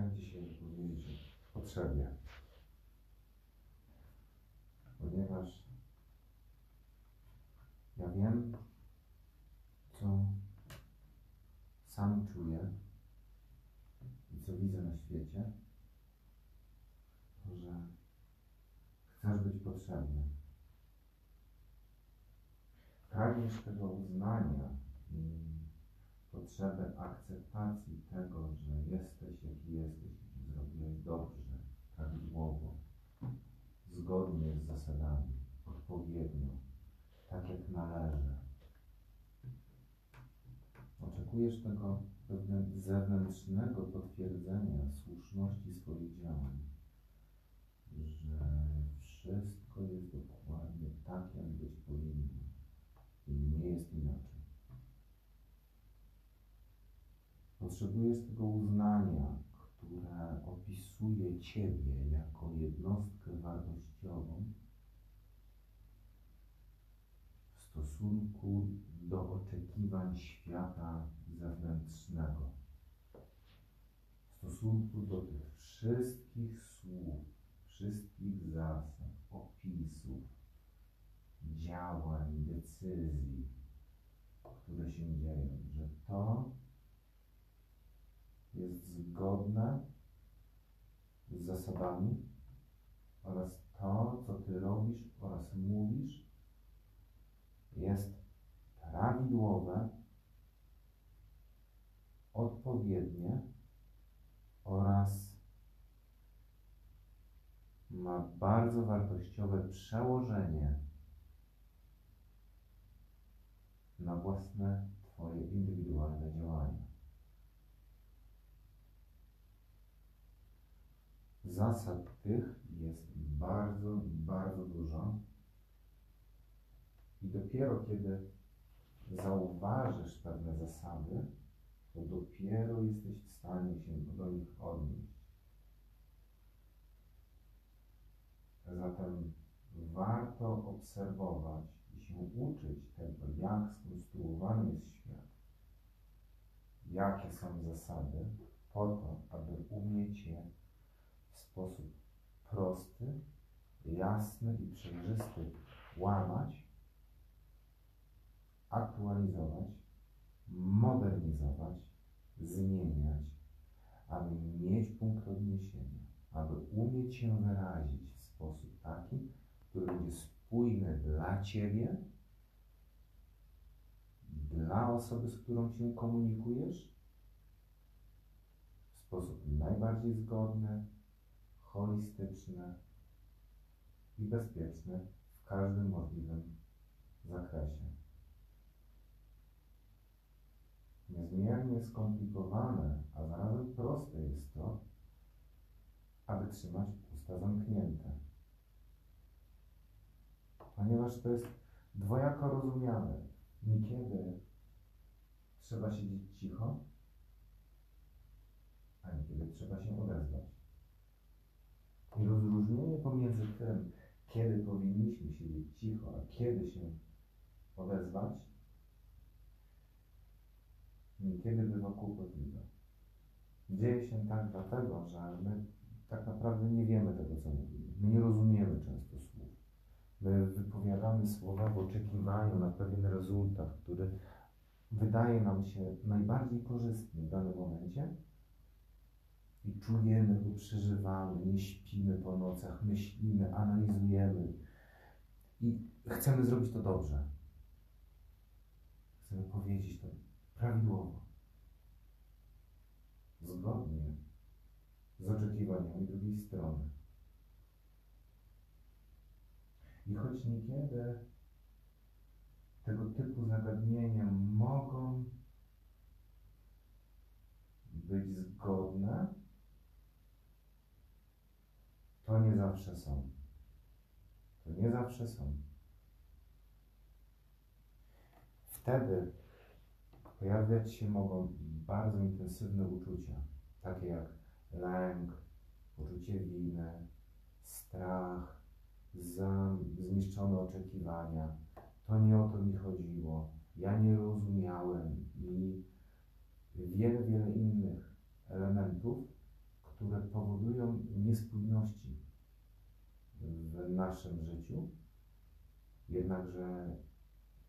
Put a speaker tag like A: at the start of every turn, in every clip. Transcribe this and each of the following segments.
A: chciałem dzisiaj powiedzieć o potrzebie. Ponieważ ja wiem, co sam czuję i co widzę na świecie, że chcesz być potrzebny. Pragniesz tego uznania i potrzebę akceptacji tego, że jesteś jaki jesteś, że zrobiłeś dobrze, prawidłowo, zgodnie z zasadami, odpowiednio, tak jak należy. Tego zewnętrznego potwierdzenia słuszności swoich działań, że wszystko jest dokładnie tak, jak być powinno i nie jest inaczej. Potrzebujesz tego uznania, które opisuje Ciebie jako jednostkę wartościową w stosunku do oczekiwań świata zewnętrznego. W stosunku do tych wszystkich słów, wszystkich zasad, opisów, działań, decyzji, które się dzieją, że to jest zgodne z zasadami oraz to, co Ty robisz oraz mówisz, jest prawidłowe, odpowiednie oraz bardzo wartościowe przełożenie na własne Twoje indywidualne działania. Zasad tych jest bardzo, bardzo dużo. I dopiero kiedy zauważysz pewne zasady, to dopiero jesteś w stanie się do nich odnieść. Zatem warto obserwować i się uczyć tego, jak skonstruowany jest świat, jakie są zasady, po to, aby umieć je w sposób prosty, jasny i przejrzysty łamać, aktualizować, modernizować, zmieniać, aby mieć punkt odniesienia, aby umieć się wyrazić sposób taki, który będzie spójny dla Ciebie, dla osoby, z którą się komunikujesz, w sposób najbardziej zgodny, holistyczne i bezpieczne w każdym możliwym zakresie. Niezmiernie skomplikowane, a zarazem proste jest to, aby trzymać usta zamknięte. Ponieważ to jest dwojako rozumiane. Niekiedy trzeba siedzieć cicho, a niekiedy trzeba się odezwać. I rozróżnienie pomiędzy tym, kiedy powinniśmy siedzieć cicho, a kiedy się odezwać, niekiedy bywa kłopotliwe. Dzieje się tak dlatego, że my tak naprawdę nie wiemy tego, co mówimy. My nie rozumiemy często. My wypowiadamy słowa w oczekiwaniu na pewien rezultat, który wydaje nam się najbardziej korzystny w danym momencie, i czujemy go, przeżywamy, nie śpimy po nocach, myślimy, analizujemy i chcemy zrobić to dobrze. Chcemy powiedzieć to prawidłowo, zgodnie z oczekiwaniami drugiej strony. I choć niekiedy tego typu zagadnienia mogą być zgodne, to nie zawsze są. To nie zawsze są. Wtedy pojawiać się mogą bardzo intensywne uczucia, takie jak lęk, poczucie winy, strach, za zniszczone oczekiwania. To nie o to mi chodziło. Ja nie rozumiałem i wiele, wiele innych elementów, które powodują niespójności w naszym życiu, jednakże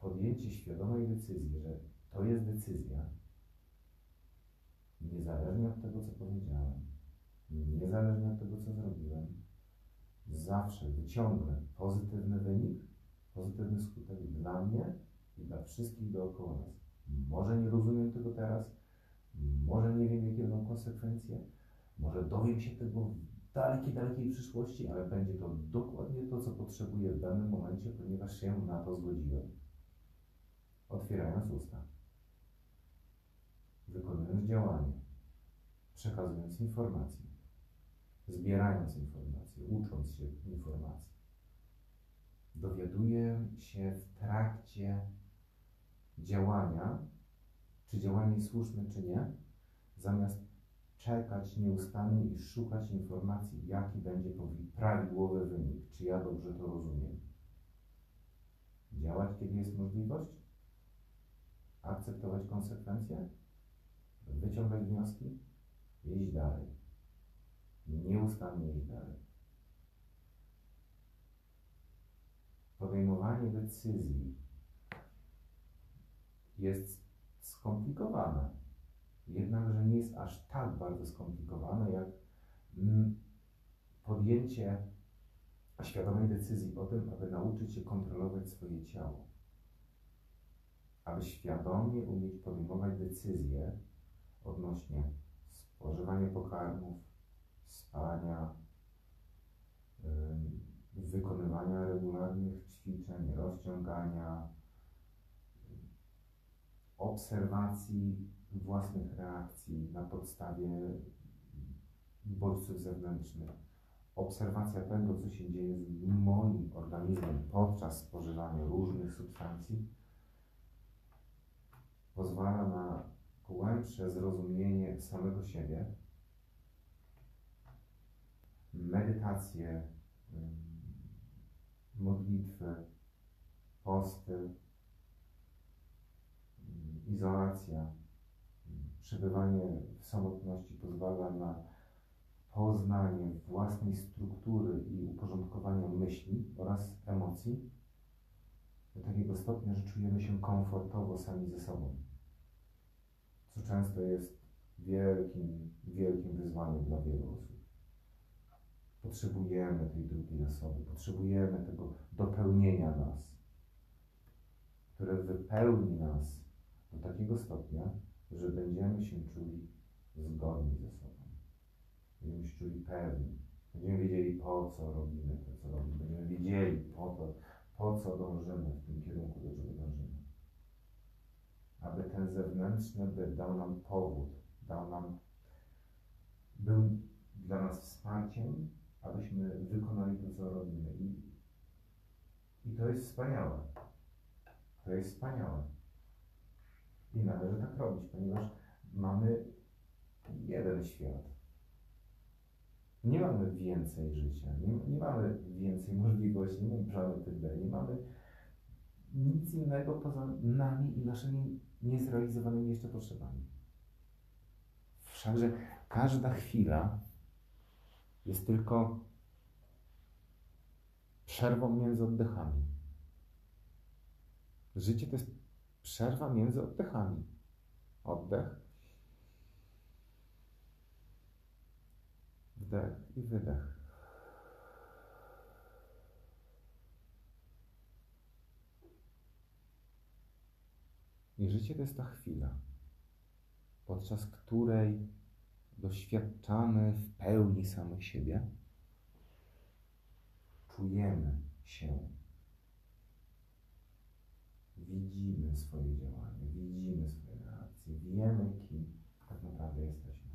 A: podjęcie świadomej decyzji, że to jest decyzja, niezależnie od tego, co powiedziałem, niezależnie od tego, co zrobiłem, zawsze wyciągnę pozytywny wynik, pozytywny skutek dla mnie i dla wszystkich dookoła nas. Może nie rozumiem tego teraz, może nie wiem, jakie będą konsekwencje, może dowiem się tego w dalekiej, dalekiej przyszłości, ale będzie to dokładnie to, co potrzebuję w danym momencie, ponieważ się na to zgodziłem. Otwierając usta, wykonując działanie, przekazując informacje, zbierając informacje, ucząc się informacji. Dowiaduję się w trakcie działania, czy działanie jest słuszne, czy nie, zamiast czekać nieustannie i szukać informacji, jaki będzie prawidłowy wynik, czy ja dobrze to rozumiem. Działać, kiedy jest możliwość, akceptować konsekwencje, wyciągać wnioski, iść dalej. Nieustannie iść dalej. Podejmowanie decyzji jest skomplikowane. Jednakże nie jest aż tak bardzo skomplikowane, jak mm, podjęcie świadomej decyzji o tym, aby nauczyć się kontrolować swoje ciało. Aby świadomie umieć podejmować decyzje odnośnie spożywania pokarmów, spania, wykonywania regularnych ćwiczeń, rozciągania, obserwacji własnych reakcji na podstawie bodźców zewnętrznych. Obserwacja tego, co się dzieje z moim organizmem podczas spożywania różnych substancji, pozwala na głębsze zrozumienie samego siebie, medytację, modlitwy, posty, izolacja, przebywanie w samotności pozwala na poznanie własnej struktury i uporządkowania myśli oraz emocji do takiego stopnia, że czujemy się komfortowo sami ze sobą, co często jest wielkim, wielkim wyzwaniem dla wielu osób. Potrzebujemy tej drugiej osoby, potrzebujemy tego dopełnienia nas, które wypełni nas do takiego stopnia, że będziemy się czuli zgodni ze sobą. Będziemy się czuli pewni. Będziemy wiedzieli, po co robimy to, co robimy. Będziemy wiedzieli, po to, po co dążymy w tym kierunku, do czego dążymy. Aby ten zewnętrzny byt dał nam powód, dał nam, był dla nas wsparciem, abyśmy wykonali to, co robimy. I, i to jest wspaniałe. To jest wspaniałe. I należy tak robić, ponieważ mamy jeden świat. Nie mamy więcej życia, nie, nie mamy więcej możliwości, nie mamy tych nie mamy nic innego poza nami i naszymi niezrealizowanymi jeszcze potrzebami. Wszakże każda chwila jest tylko przerwą między oddechami. Życie to jest Przerwa między oddechami. Oddech. Wdech i wydech. I życie to jest ta chwila, podczas której doświadczamy w pełni samych siebie, czujemy się widzimy swoje działanie, widzimy swoje reakcje, wiemy, kim tak naprawdę jesteśmy.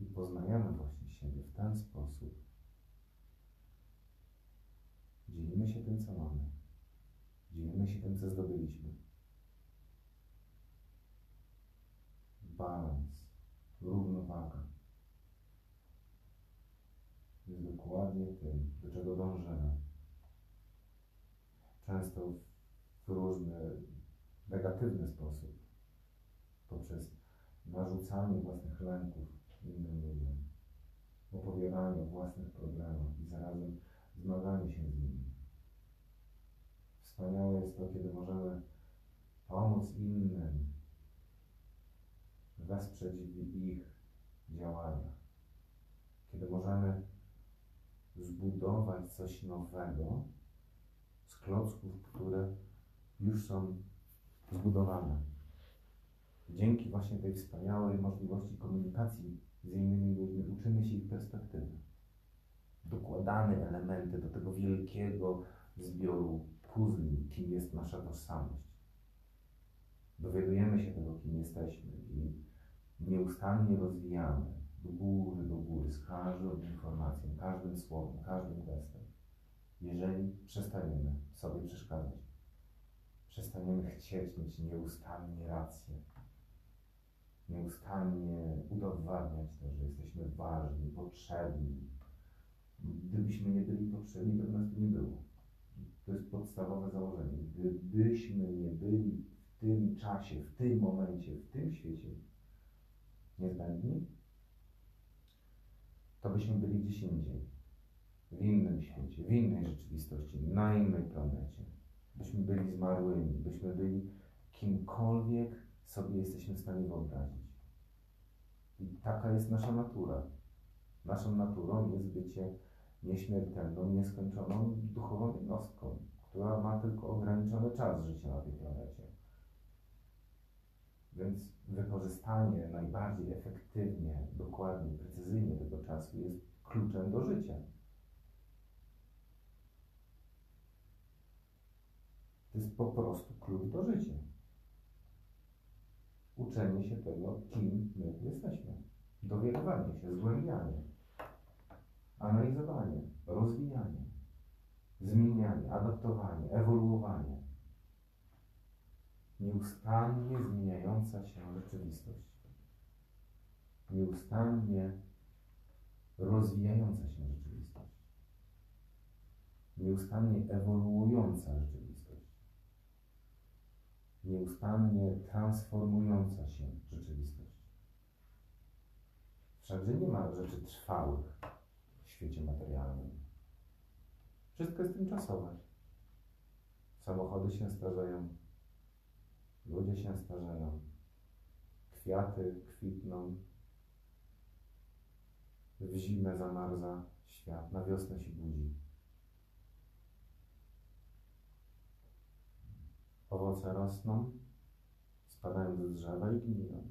A: I poznajemy właśnie siebie w ten sposób. Dzielimy się tym, co mamy. Dzielimy się tym, co zdobyliśmy. Balans, równowaga. Jest dokładnie tym, do czego dążymy. Często w różny negatywny sposób, poprzez narzucanie własnych lęków innym ludziom, opowiadanie o własnych problemach i zarazem zmaganie się z nimi. Wspaniałe jest to, kiedy możemy pomóc innym, wesprzeć w ich działaniach, kiedy możemy zbudować coś nowego z klocków, które już są zbudowane. Dzięki właśnie tej wspaniałej możliwości komunikacji z innymi ludźmi uczymy się ich perspektywy. Dokładamy elementy do tego wielkiego zbioru puzli, kim jest nasza tożsamość. Dowiadujemy się tego, kim jesteśmy i nieustannie rozwijamy do góry, do góry, z każdą informacją, każdym słowem, każdym gestem. Jeżeli przestaniemy sobie przeszkadzać, przestaniemy chcieć mieć nieustannie rację, nieustannie udowadniać to, że jesteśmy ważni, potrzebni. Gdybyśmy nie byli potrzebni, to by nas tu nie było. To jest podstawowe założenie. Gdybyśmy nie byli w tym czasie, w tym momencie, w tym świecie niezbędni, to byśmy byli gdzieś indziej, w innym świecie, w innej rzeczywistości, na innej planecie. Byśmy byli zmarłymi, byśmy byli kimkolwiek sobie jesteśmy w stanie wyobrazić. I taka jest nasza natura. Naszą naturą jest bycie nieśmiertelną, nieskończoną duchową jednostką, która ma tylko ograniczony czas życia na tej planecie. Więc wykorzystanie najbardziej efektywnie, dokładnie, precyzyjnie tego czasu jest kluczem do życia. To jest po prostu klucz do życia. Uczenie się tego, kim my jesteśmy. Dowiadywanie się, zgłębianie, analizowanie, rozwijanie, zmienianie, adaptowanie, ewoluowanie nieustannie zmieniająca się rzeczywistość. Nieustannie rozwijająca się rzeczywistość. Nieustannie ewoluująca rzeczywistość. Nieustannie transformująca się rzeczywistość. Wszakże nie ma rzeczy trwałych w świecie materialnym. Wszystko jest tymczasowe. Samochody się starzeją, Ludzie się starzeją. Kwiaty kwitną. W zimę zamarza świat, na wiosnę się budzi. Owoce rosną, spadają ze drzewa i gniją.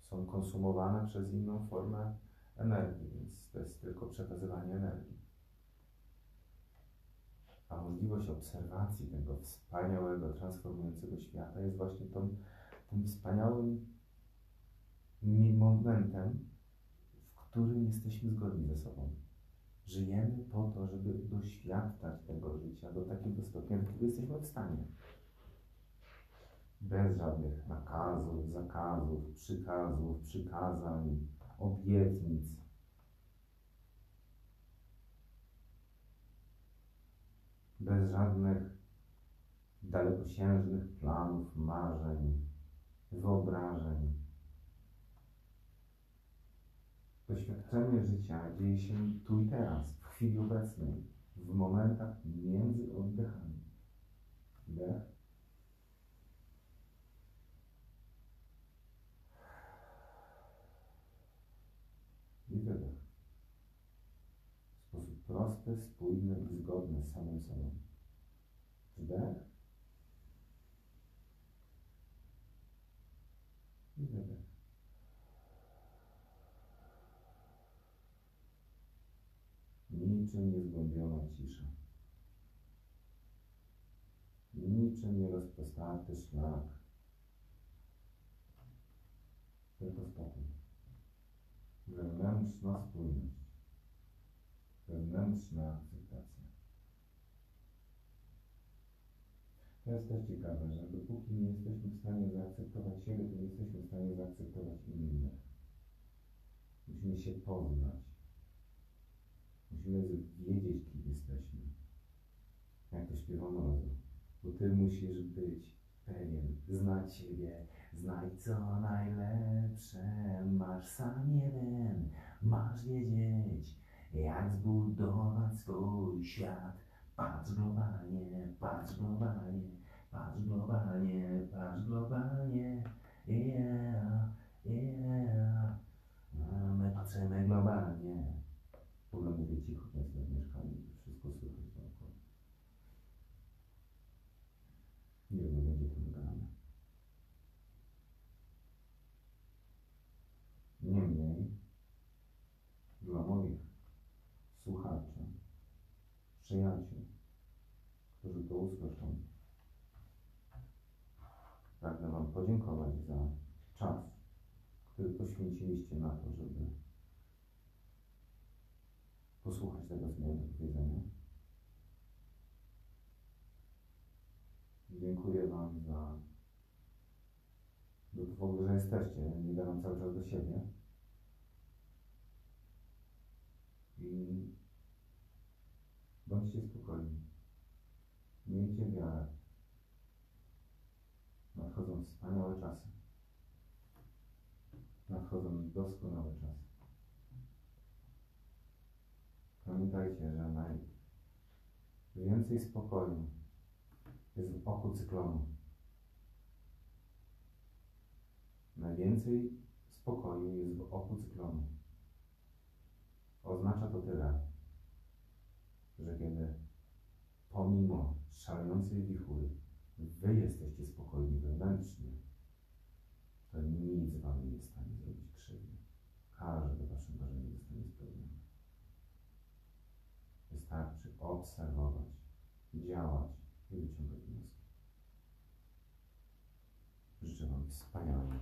A: Są konsumowane przez inną formę energii, więc to jest tylko przekazywanie energii a możliwość obserwacji tego wspaniałego, transformującego świata jest właśnie tą, tym wspaniałym momentem, w którym jesteśmy zgodni ze sobą. Żyjemy po to, żeby doświadczać tego życia do takiego stopnia, do którego jesteśmy w stanie. Bez żadnych nakazów, zakazów, przykazów, przykazań, obietnic, bez żadnych dalekosiężnych planów, marzeń, wyobrażeń. Doświadczenie życia dzieje się tu i teraz, w chwili obecnej, w momentach między oddechami. Wdech. I wydech prosty, spójny i zgodny z samym sobą. Wdech i wydech. Niczym niezgłębiona cisza. Niczym nierozpostarty szlak. Tylko spokój. Wewnętrzna spójność wewnętrzna akceptacja. To jest też ciekawe, że dopóki nie jesteśmy w stanie zaakceptować siebie, to nie jesteśmy w stanie zaakceptować innych. Musimy się poznać. Musimy wiedzieć, kim jesteśmy. Jak to śpiewa Mrozu. Bo Ty musisz być pewien, znać siebie, Znajdź co najlepsze, masz sam jeden, masz wiedzieć, jak zbudować swój świat. Patrz globalnie, patrz globalnie, patrz globalnie, patrz globalnie, yeah, yeah. My patrzymy globalnie. W ogóle mówię cicho, w mieszkaniu, wszystko słychać dookoła. Nie wiem, będzie to nagrane. Niemniej, dla moich słuchaczy, przyjaciół, którzy to usłyszą, pragnę Wam podziękować za czas, który poświęciliście na to, żeby posłuchać tego, co miałem do. Dziękuję Wam za w ogóle, że jesteście. Nie gadam cały czas do siebie. I bądźcie spokojni. Miejcie wiarę. Nadchodzą wspaniałe czasy. Nadchodzą doskonałe czasy. Pamiętajcie, że najwięcej spokoju jest w oku cyklonu. Najwięcej spokoju jest w oku cyklonu. Oznacza to tyle, że kiedy pomimo szalejącej wichury wy jesteście spokojni wewnętrznie, to nic wam nie jest w stanie zrobić krzywdy. Każde wasze marzenie zostanie spełnione. Wystarczy obserwować, działać i wyciągać wnioski. Życzę Wam wspaniałego